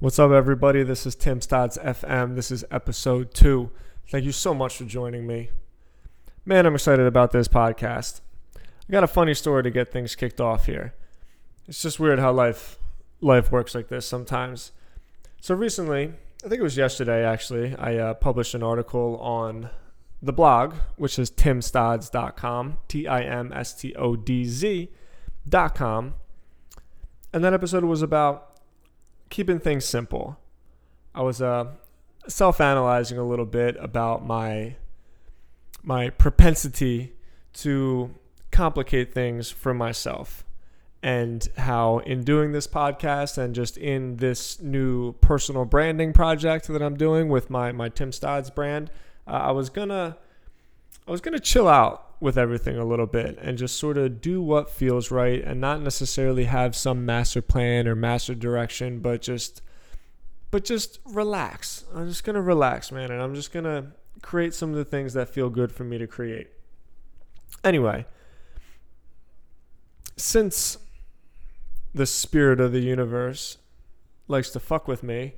What's up, everybody? This is Tim Stodz FM. This is episode two. Thank you so much for joining me. Man, I'm excited about this podcast. I got a funny story to get things kicked off here. It's just weird how life life works like this sometimes. So recently, I think it was yesterday actually, I uh, published an article on the blog, which is timstodz.com, T I M S T O D Z.com. And that episode was about keeping things simple. I was uh, self-analyzing a little bit about my my propensity to complicate things for myself and how in doing this podcast and just in this new personal branding project that I'm doing with my my Tim Stodz brand, uh, I was gonna I was gonna chill out with everything a little bit and just sort of do what feels right and not necessarily have some master plan or master direction, but just but just relax. I'm just gonna relax, man, and I'm just gonna create some of the things that feel good for me to create. Anyway, since the spirit of the universe likes to fuck with me,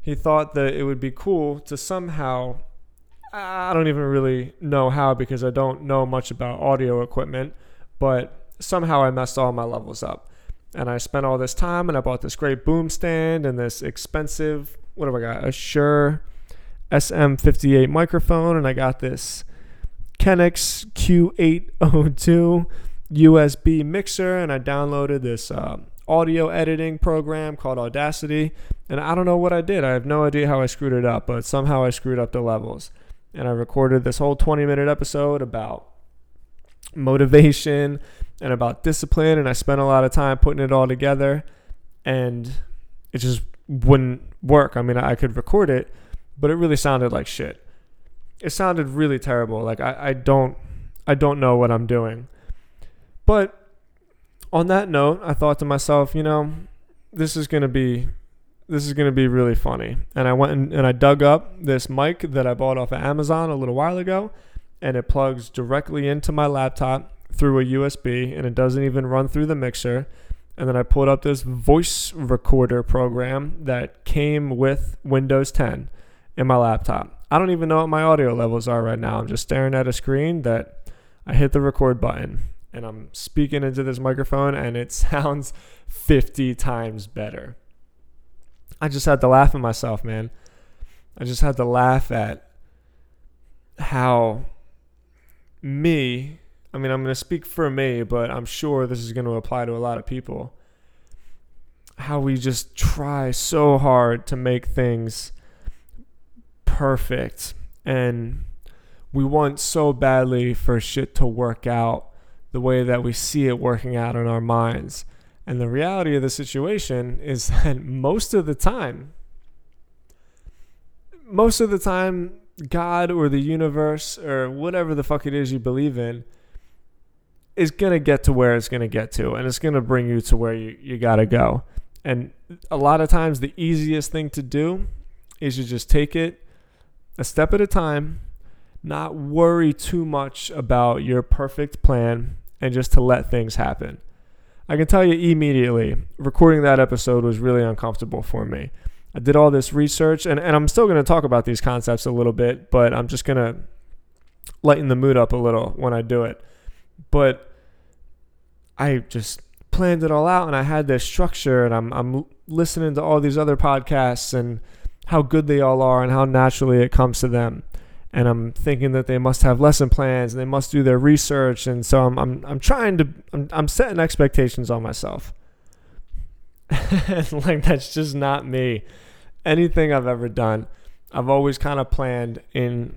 he thought that it would be cool to somehow I don't even really know how because I don't know much about audio equipment, but somehow I messed all my levels up. And I spent all this time and I bought this great boom stand and this expensive, what have I got? A Shure SM58 microphone. And I got this Xenyx Q802 USB mixer. And I downloaded this uh, audio editing program called Audacity. And I don't know what I did. I have no idea how I screwed it up, but somehow I screwed up the levels and I recorded this whole 20 minute episode about motivation and about discipline. And I spent a lot of time putting it all together, and it just wouldn't work. I mean, I could record it, but it really sounded like shit. It sounded really terrible. Like I, I don't I don't know what I'm doing. But on that note, I thought to myself, you know, this is gonna be this is going to be really funny. And I went and, and I dug up this mic that I bought off of Amazon a little while ago, and it plugs directly into my laptop through a USB, and it doesn't even run through the mixer. And then I pulled up this voice recorder program that came with Windows 10 in my laptop. I don't even know what my audio levels are right now. I'm just staring at a screen that I hit the record button and I'm speaking into this microphone and it sounds 50 times better. I just had to laugh at myself, man. I just had to laugh at how me, I mean, I'm going to speak for me, but I'm sure this is going to apply to a lot of people. How we just try so hard to make things perfect and we want so badly for shit to work out the way that we see it working out in our minds. And the reality of the situation is that most of the time, most of the time, God or the universe or whatever the fuck it is you believe in is going to get to where it's going to get to and it's going to bring you to where you, you got to go. And a lot of times, the easiest thing to do is you just take it a step at a time, not worry too much about your perfect plan, and just to let things happen. I can tell you immediately, recording that episode was really uncomfortable for me. I did all this research, and, and I'm still going to talk about these concepts a little bit, but I'm just going to lighten the mood up a little when I do it. But I just planned it all out, and I had this structure, and I'm, I'm listening to all these other podcasts and how good they all are and how naturally it comes to them and I'm thinking that they must have lesson plans and they must do their research. And so I'm I'm, I'm trying to I'm, I'm setting expectations on myself. Like that's just not me. Anything I've ever done I've always kind of planned in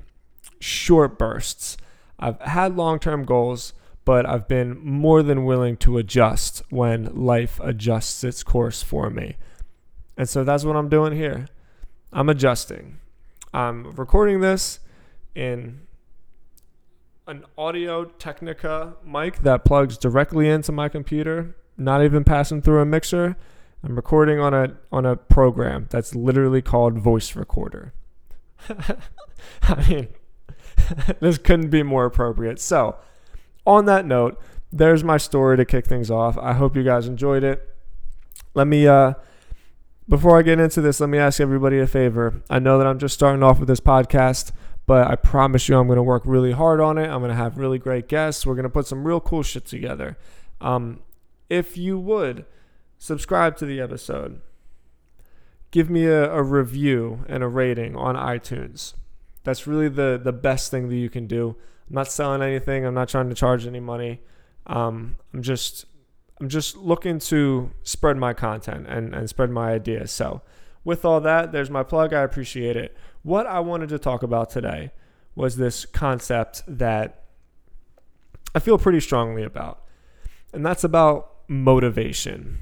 short bursts. I've had long-term goals but I've been more than willing to adjust when life adjusts its course for me. And so that's what I'm doing here. I'm adjusting. I'm recording this in an Audio Technica mic that plugs directly into my computer, not even passing through a mixer. I'm recording on a on a program that's literally called Voice Recorder. I mean, this couldn't be more appropriate. So, on that note, there's my story to kick things off. I hope you guys enjoyed it. Let me uh, Before I get into this, let me ask everybody a favor. I know that I'm just starting off with this podcast, but I promise you I'm going to work really hard on it. I'm going to have really great guests. We're going to put some real cool shit together. Um, if you would subscribe to the episode, give me a, a review and a rating on iTunes. That's really the, the best thing that you can do. I'm not selling anything. I'm not trying to charge any money. Um, I'm just I'm just looking to spread my content and, and spread my ideas. So, with all that, there's my plug. I appreciate it. What I wanted to talk about today was this concept that I feel pretty strongly about, and that's about motivation.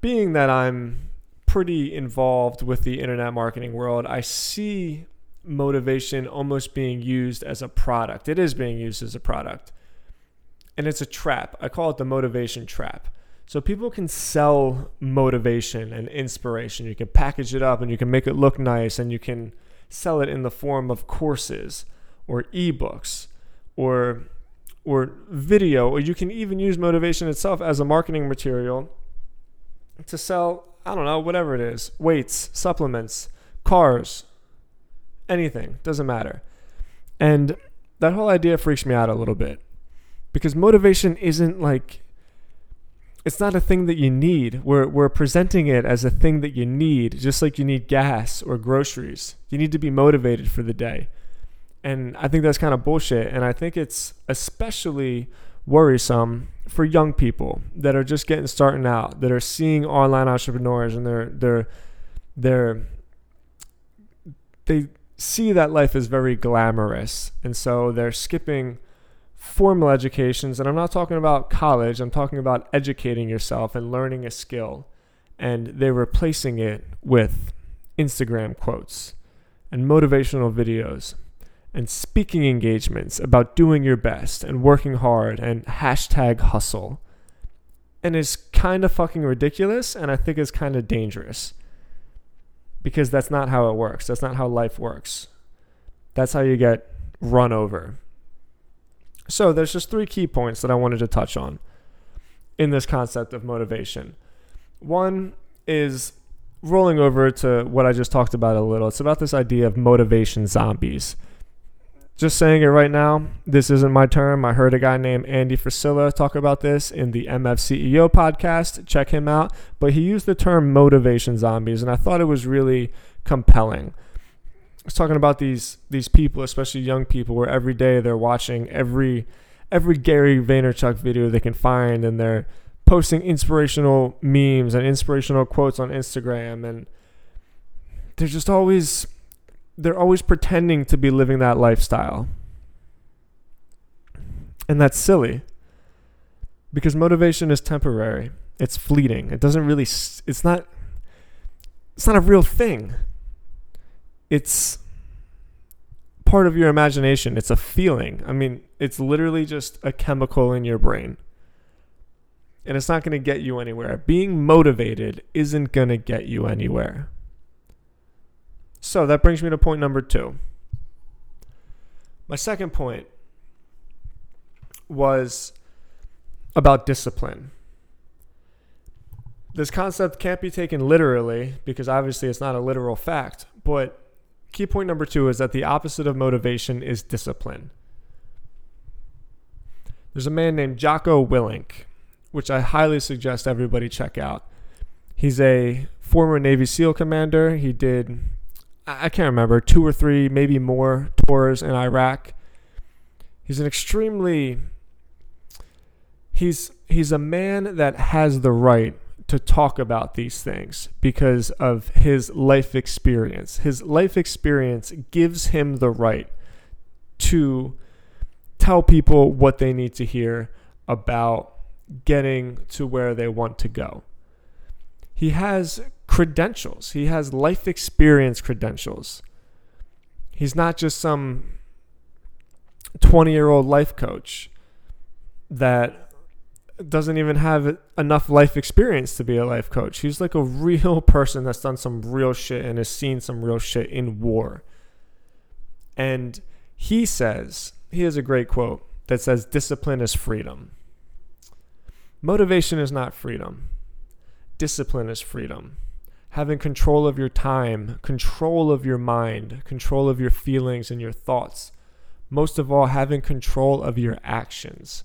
Being that I'm pretty involved with the internet marketing world, I see motivation almost being used as a product. It is being used as a product and it's a trap. I call it the motivation trap. So people can sell motivation and inspiration. You can package it up and you can make it look nice and you can sell it in the form of courses or ebooks or or video or you can even use motivation itself as a marketing material to sell I don't know whatever it is, weights, supplements, cars, anything, doesn't matter. And that whole idea freaks me out a little bit because motivation isn't like it's not a thing that you need. We're we're presenting it as a thing that you need, just like you need gas or groceries. You need to be motivated for the day. And I think that's kind of bullshit and I think it's especially worrisome for young people that are just getting starting out, that are seeing online entrepreneurs and they're they're they're they see that life is very glamorous and so they're skipping formal educations, and I'm not talking about college, I'm talking about educating yourself and learning a skill. And they're replacing it with Instagram quotes and motivational videos and speaking engagements about doing your best and working hard and hashtag hustle. And it's kind of fucking ridiculous, and I think it's kind of dangerous because that's not how it works. That's not how life works. That's how you get run over. So there's just three key points that I wanted to touch on in this concept of motivation. One is rolling over to what I just talked about a little. It's about this idea of motivation zombies. Just saying it right now, this isn't my term. I heard a guy named Andy Frisella talk about this in the MF CEO podcast. Check him out. But he used the term motivation zombies, and I thought it was really compelling was talking about these these people, especially young people, where every day they're watching every every Gary Vaynerchuk video they can find, and they're posting inspirational memes and inspirational quotes on Instagram, and they're just always they're always pretending to be living that lifestyle, and that's silly because motivation is temporary. It's fleeting. It doesn't really. It's not. It's not a real thing it's part of your imagination. It's a feeling. I mean, it's literally just a chemical in your brain. And it's not going to get you anywhere. Being motivated isn't going to get you anywhere. So that brings me to point number two. My second point was about discipline. This concept can't be taken literally because obviously it's not a literal fact, but Key point number two is that the opposite of motivation is discipline. There's a man named Jocko Willink, which I highly suggest everybody check out. He's a former Navy SEAL commander. He did, I can't remember, two or three, maybe more tours in Iraq. He's an extremely, he's, he's a man that has the right to talk about these things because of his life experience. His life experience gives him the right to tell people what they need to hear about getting to where they want to go. He has credentials, he has life experience credentials. He's not just some 20 year old life coach that doesn't even have enough life experience to be a life coach. He's like a real person that's done some real shit and has seen some real shit in war. And he says, he has a great quote that says, Discipline is freedom. Motivation is not freedom, discipline is freedom. having control of your time, control of your mind, control of your feelings and your thoughts. Most of all, having control of your actions,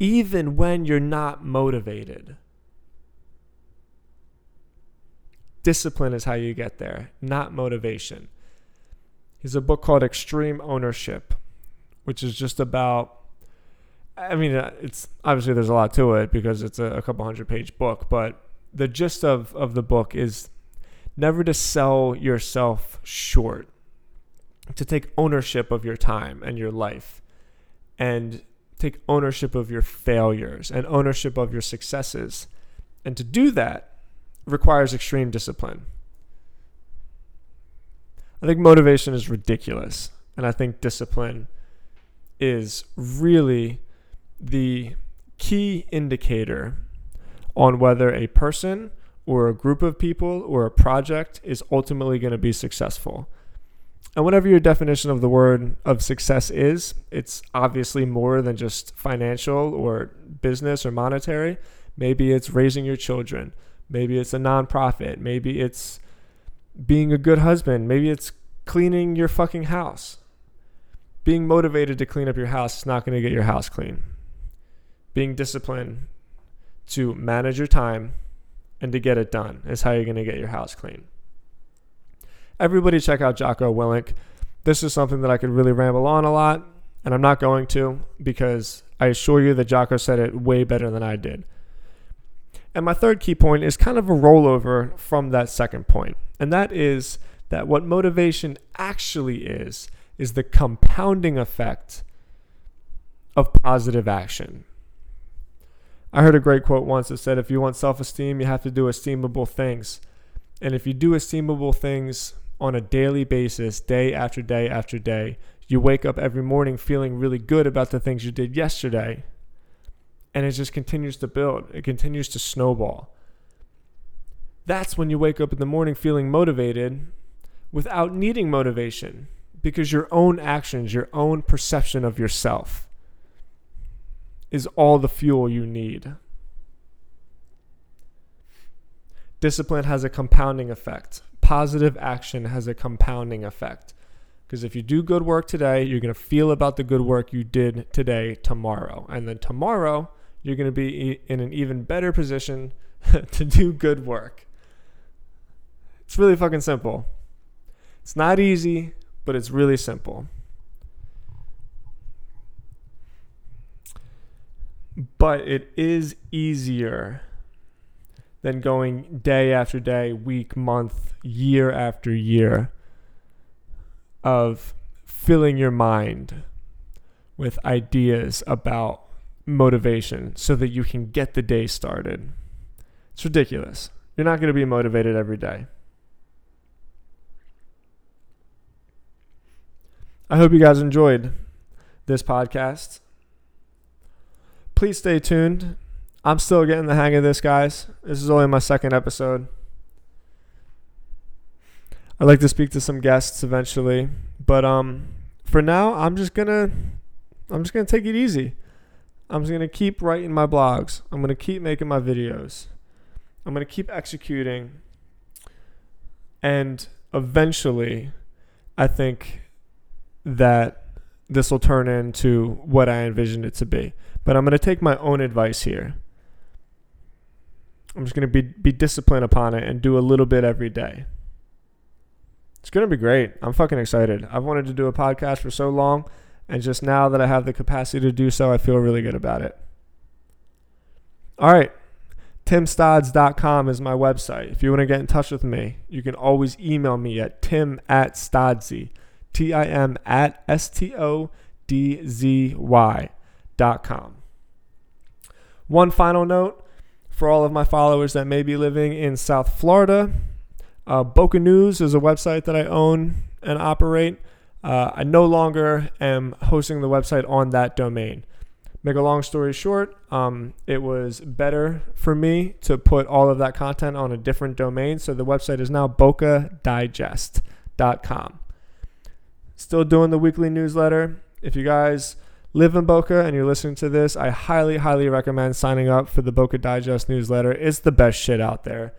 even when you're not motivated. Discipline is how you get there, not motivation. He's a book called Extreme Ownership, which is just about. I mean, uh, it's obviously there's a lot to it because it's a, a couple hundred page book, but the gist of, of the book is never to sell yourself short, to take ownership of your time and your life, and take ownership of your failures and ownership of your successes. And to do that requires extreme discipline. I think motivation is ridiculous. And I think discipline is really the key indicator on whether a person or a group of people or a project is ultimately going to be successful. And whatever your definition of the word of success is, it's obviously more than just financial or business or monetary. Maybe it's raising your children. Maybe it's a nonprofit. Maybe it's being a good husband. Maybe it's cleaning your fucking house. Being motivated to clean up your house is not going to get your house clean. Being disciplined to manage your time and to get it done is how you're going to get your house clean. Everybody check out Jocko Willink. This is something that I could really ramble on a lot, and I'm not going to because I assure you that Jocko said it way better than I did. And my third key point is kind of a rollover from that second point, and that is that what motivation actually is, is the compounding effect of positive action. I heard a great quote once that said, if you want self esteem, you have to do esteemable things. And if you do esteemable things on a daily basis, day after day after day, you wake up every morning feeling really good about the things you did yesterday. And it just continues to build, it continues to snowball. That's when you wake up in the morning feeling motivated without needing motivation because your own actions, your own perception of yourself is all the fuel you need. Discipline has a compounding effect. Positive action has a compounding effect. Because if you do good work today, you're going to feel about the good work you did today tomorrow. And then tomorrow, you're going to be in an even better position to do good work. It's really fucking simple. It's not easy, but it's really simple. but it is easier than going day after day, week, month, year after year of filling your mind with ideas about motivation so that you can get the day started. It's ridiculous. You're not going to be motivated every day. I hope you guys enjoyed this podcast please stay tuned. I'm still getting the hang of this, guys. This is only my second episode. I'd like to speak to some guests eventually, but um, for now, I'm just gonna, I'm just gonna take it easy. I'm just gonna keep writing my blogs. I'm gonna keep making my videos. I'm gonna keep executing, and eventually, I think that this will turn into what I envisioned it to be. But I'm to take my own advice here. I'm just going to be, be disciplined upon it and do a little bit every day. It's going to be great. I'm fucking excited. I've wanted to do a podcast for so long, and just now that I have the capacity to do so, I feel really good about it. All right. TimStodz.com is my website. If you want to get in touch with me, you can always email me at tim at Stodzy, T I M at S T O D Z Y com. One final note for all of my followers that may be living in South Florida uh, Boca News is a website that I own and operate. Uh, I no longer am hosting the website on that domain. Make a long story short, um, it was better for me to put all of that content on a different domain. So the website is now bocadigest.com. Still doing the weekly newsletter. If you guys live in Boca and you're listening to this, I highly, highly recommend signing up for the Boca Digest newsletter. It's the best shit out there.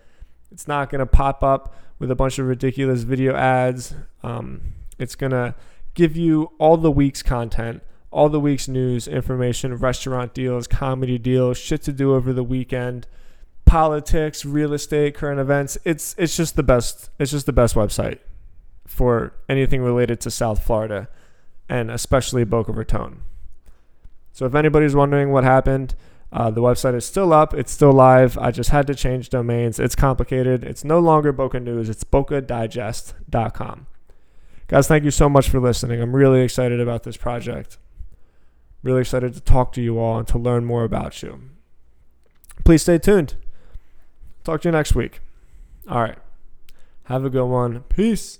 It's not going to pop up with a bunch of ridiculous video ads. Um, it's going to give you all the week's content, all the week's news, information, restaurant deals, comedy deals, shit to do over the weekend, politics, real estate, current events. It's it's just the best. It's just the best website for anything related to South Florida and especially Boca Raton. So if anybody's wondering what happened, uh, the website is still up. It's still live. I just had to change domains. It's complicated. It's no longer Boca News. It's BocaDigest.com. Guys, thank you so much for listening. I'm really excited about this project. Really excited to talk to you all and to learn more about you. Please stay tuned. Talk to you next week. All right. Have a good one. Peace.